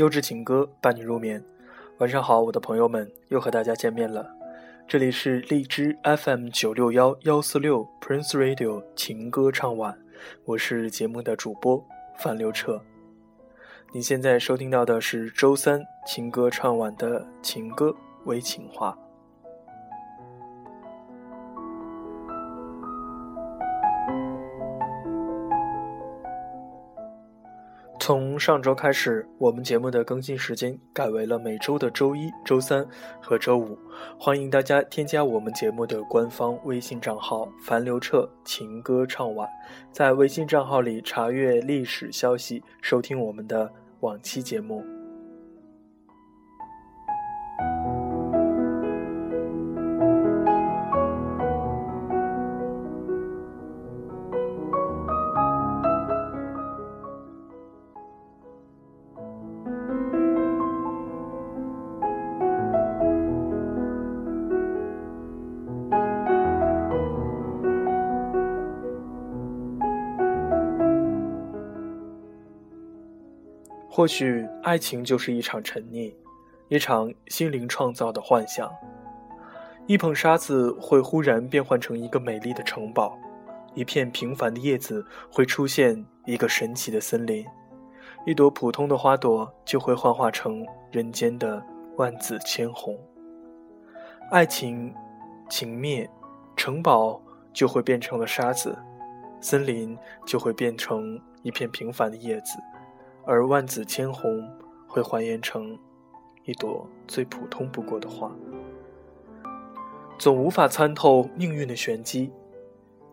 优质情歌伴你入眠。晚上好，我的朋友们，又和大家见面了。这里是荔枝 FM 九六幺幺四六 Prince Radio 情歌唱晚，我是节目的主播范六彻。你现在收听到的是周三情歌唱晚的情歌微情话。从上周开始，我们节目的更新时间改为了每周的周一、周三和周五。欢迎大家添加我们节目的官方微信账号“樊刘彻情歌唱晚”，在微信账号里查阅历史消息，收听我们的往期节目。或许爱情就是一场沉溺，一场心灵创造的幻想。一捧沙子会忽然变换成一个美丽的城堡，一片平凡的叶子会出现一个神奇的森林，一朵普通的花朵就会幻化成人间的万紫千红。爱情情灭，城堡就会变成了沙子，森林就会变成一片平凡的叶子。而万紫千红会还原成一朵最普通不过的花，总无法参透命运的玄机。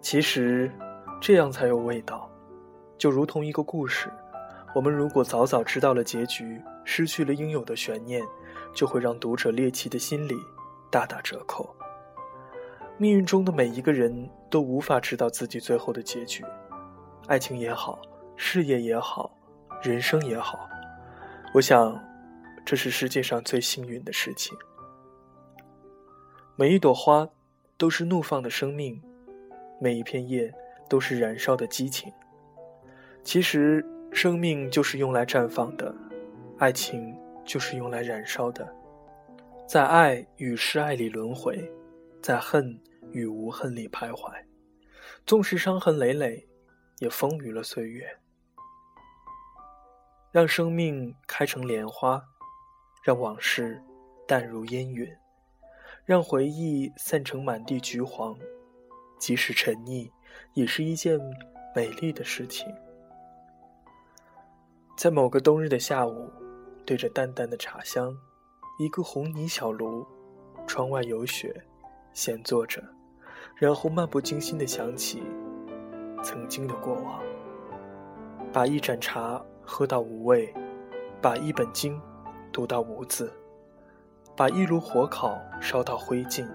其实，这样才有味道。就如同一个故事，我们如果早早知道了结局，失去了应有的悬念，就会让读者猎奇的心理大打折扣。命运中的每一个人都无法知道自己最后的结局，爱情也好，事业也好。人生也好，我想，这是世界上最幸运的事情。每一朵花都是怒放的生命，每一片叶都是燃烧的激情。其实，生命就是用来绽放的，爱情就是用来燃烧的。在爱与失爱里轮回，在恨与无恨里徘徊，纵使伤痕累累，也丰腴了岁月。让生命开成莲花，让往事淡如烟云，让回忆散成满地橘黄。即使沉溺，也是一件美丽的事情。在某个冬日的下午，对着淡淡的茶香，一个红泥小炉，窗外有雪，闲坐着，然后漫不经心地想起曾经的过往，把一盏茶。喝到无味，把一本经读到无字，把一炉火烤烧到灰烬，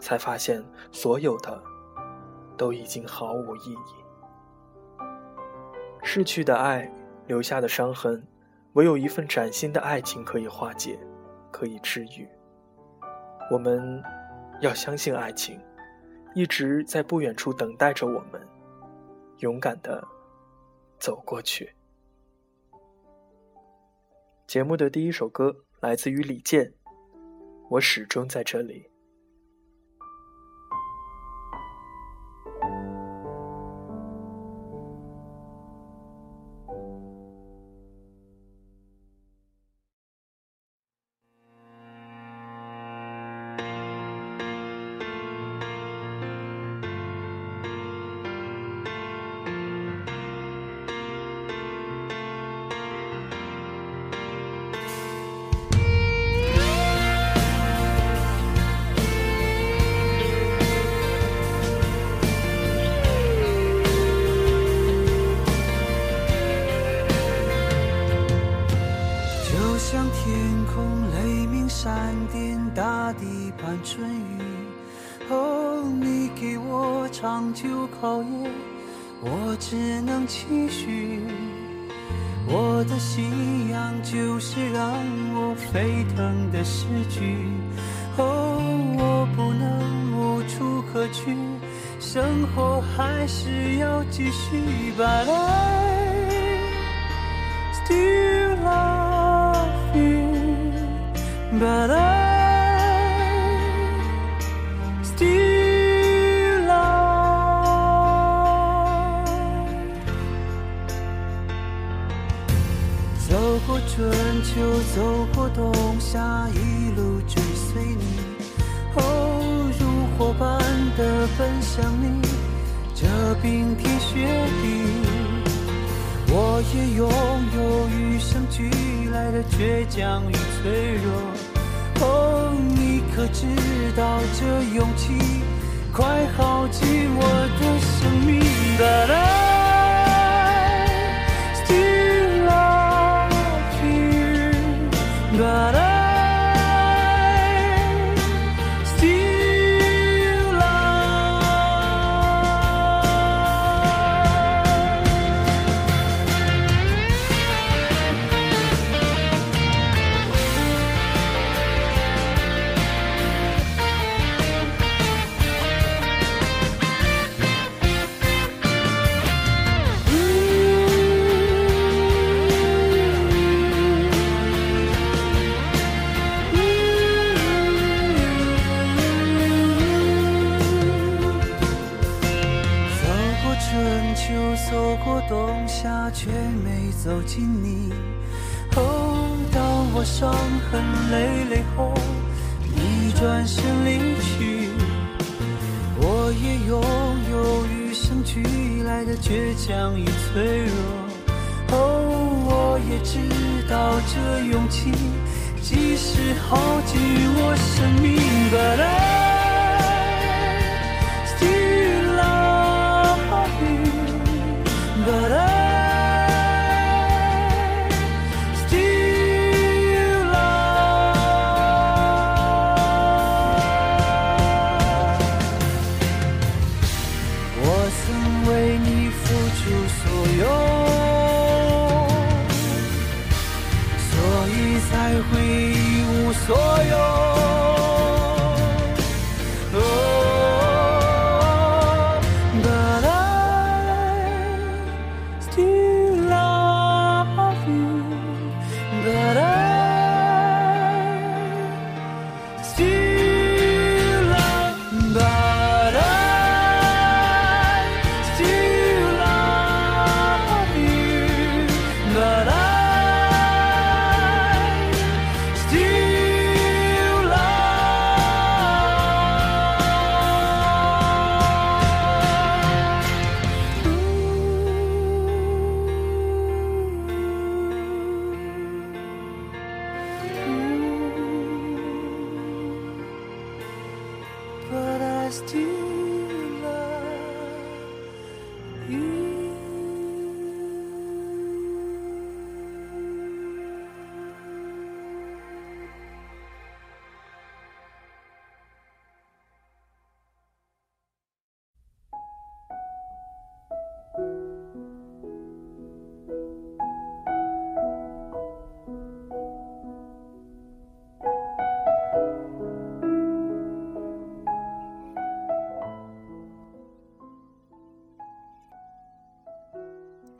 才发现所有的都已经毫无意义。逝去的爱，留下的伤痕，唯有一份崭新的爱情可以化解，可以治愈。我们要相信爱情，一直在不远处等待着我们，勇敢的走过去。节目的第一首歌来自于李健，《我始终在这里》。就考验，我只能期许。我的信仰就是让我沸腾的诗句。哦，我不能无处可去，生活还是要继续。But I still love you, but I. 就，走过冬夏，一路追随你，哦，如火般的奔向你，这冰天雪地，我也拥有与生俱来的倔强与脆弱，哦，你可知道这勇气快耗尽我的生命？But I but I 你。哦，当我伤痕累累后，你转身离去，我也拥有与生俱来的倔强与脆弱。哦，我也知道这勇气，即使耗尽我生命，But I 所有。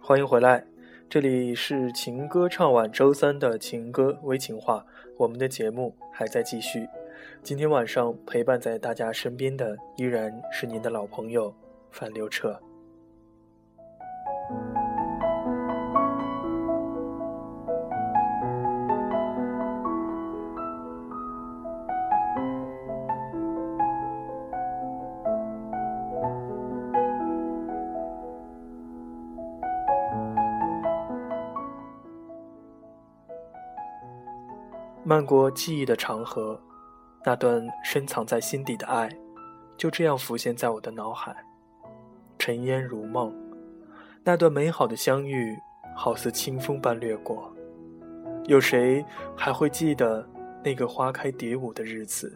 欢迎回来，这里是情歌唱晚周三的情歌微情话，我们的节目还在继续。今天晚上陪伴在大家身边的依然是您的老朋友范刘彻。漫过记忆的长河，那段深藏在心底的爱，就这样浮现在我的脑海，尘烟如梦。那段美好的相遇，好似清风般掠过。有谁还会记得那个花开蝶舞的日子？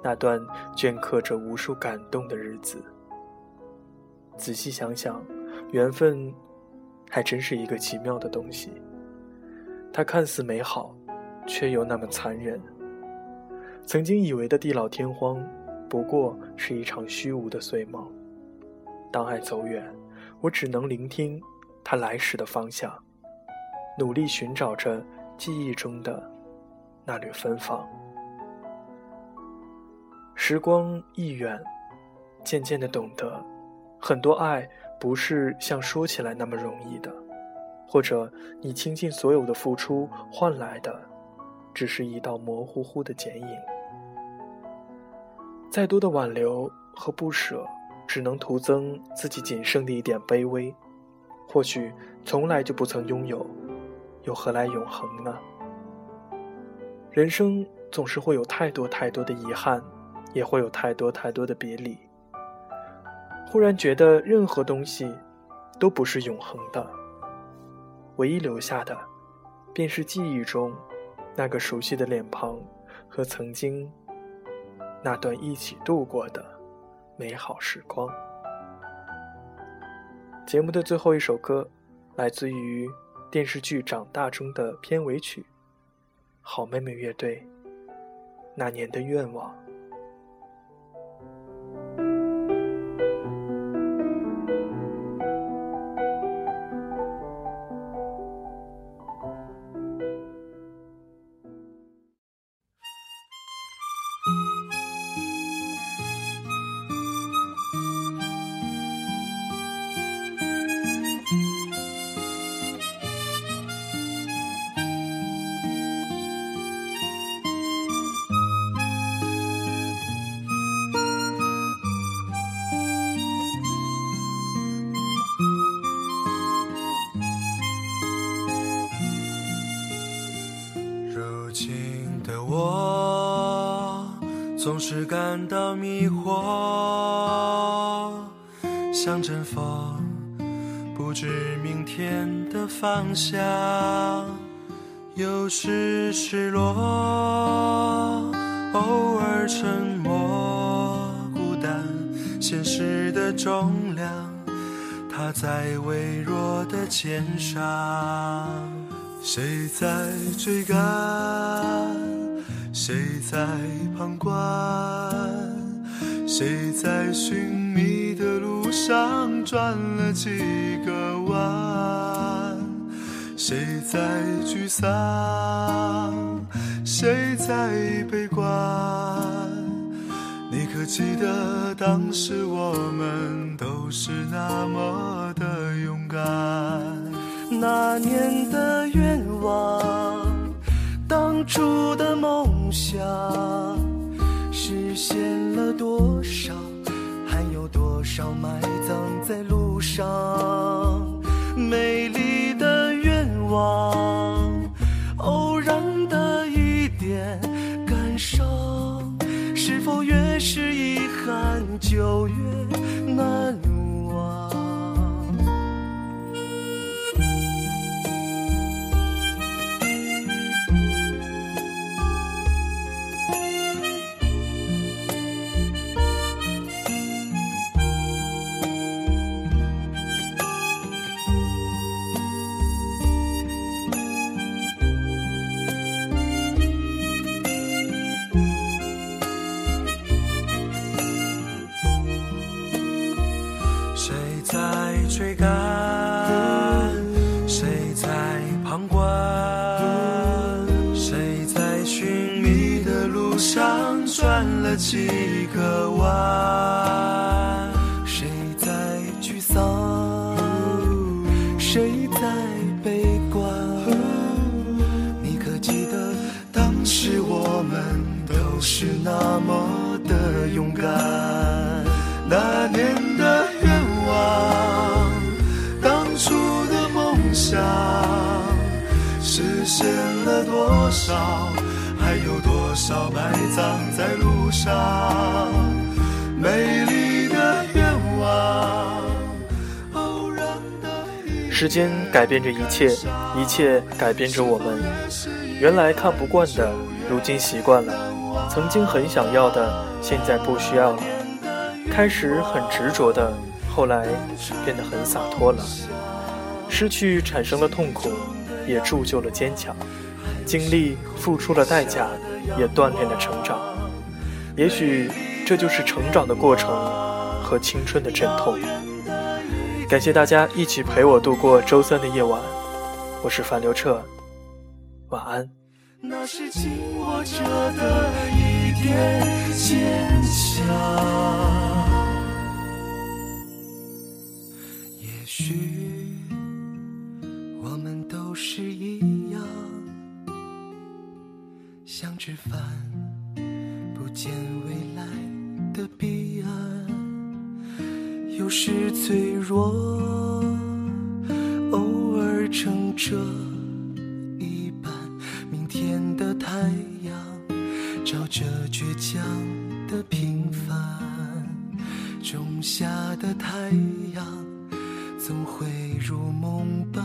那段镌刻着无数感动的日子。仔细想想，缘分还真是一个奇妙的东西。它看似美好。却又那么残忍。曾经以为的地老天荒，不过是一场虚无的碎梦。当爱走远，我只能聆听它来时的方向，努力寻找着记忆中的那缕芬芳。时光一远，渐渐的懂得，很多爱不是像说起来那么容易的，或者你倾尽所有的付出换来的，只是一道模糊糊的剪影。再多的挽留和不舍，只能徒增自己仅剩的一点卑微。或许从来就不曾拥有，又何来永恒呢？人生总是会有太多太多的遗憾，也会有太多太多的别离。忽然觉得任何东西都不是永恒的，唯一留下的，便是记忆中那个熟悉的脸庞和曾经那段一起度过的美好时光。节目的最后一首歌，来自于电视剧《长大》中的片尾曲，《好妹妹乐队》那年的愿望。总是感到迷惑，像阵风，不知明天的方向。有时失落，偶尔沉默，孤单，现实的重量，它在微弱的肩上。谁在追赶？谁在旁观？谁在寻觅的路上转了几个弯？谁在沮丧？谁在悲观？你可记得当时我们都是那么的勇敢？那年的愿望。住的梦想。几个弯？谁在沮丧？谁在悲观？你可记得当时我们都是那么的勇敢？那年的愿望，当初的梦想，实现了多少？少埋葬在路上？美丽的愿望。时间改变着一切，一切改变着我们。原来看不惯的，如今习惯了；曾经很想要的，现在不需要了。开始很执着的，后来变得很洒脱了。失去产生了痛苦，也铸就了坚强。经历付出了代价，也锻炼了成长。也许这就是成长的过程和青春的阵痛。感谢大家一起陪我度过周三的夜晚，我是樊刘彻，晚安。那是紧握着的一点坚强。也许吃饭，不见未来的彼岸。有时脆弱，偶尔撑着一半。明天的太阳，照着倔强的平凡。种下的太阳。总会如梦般。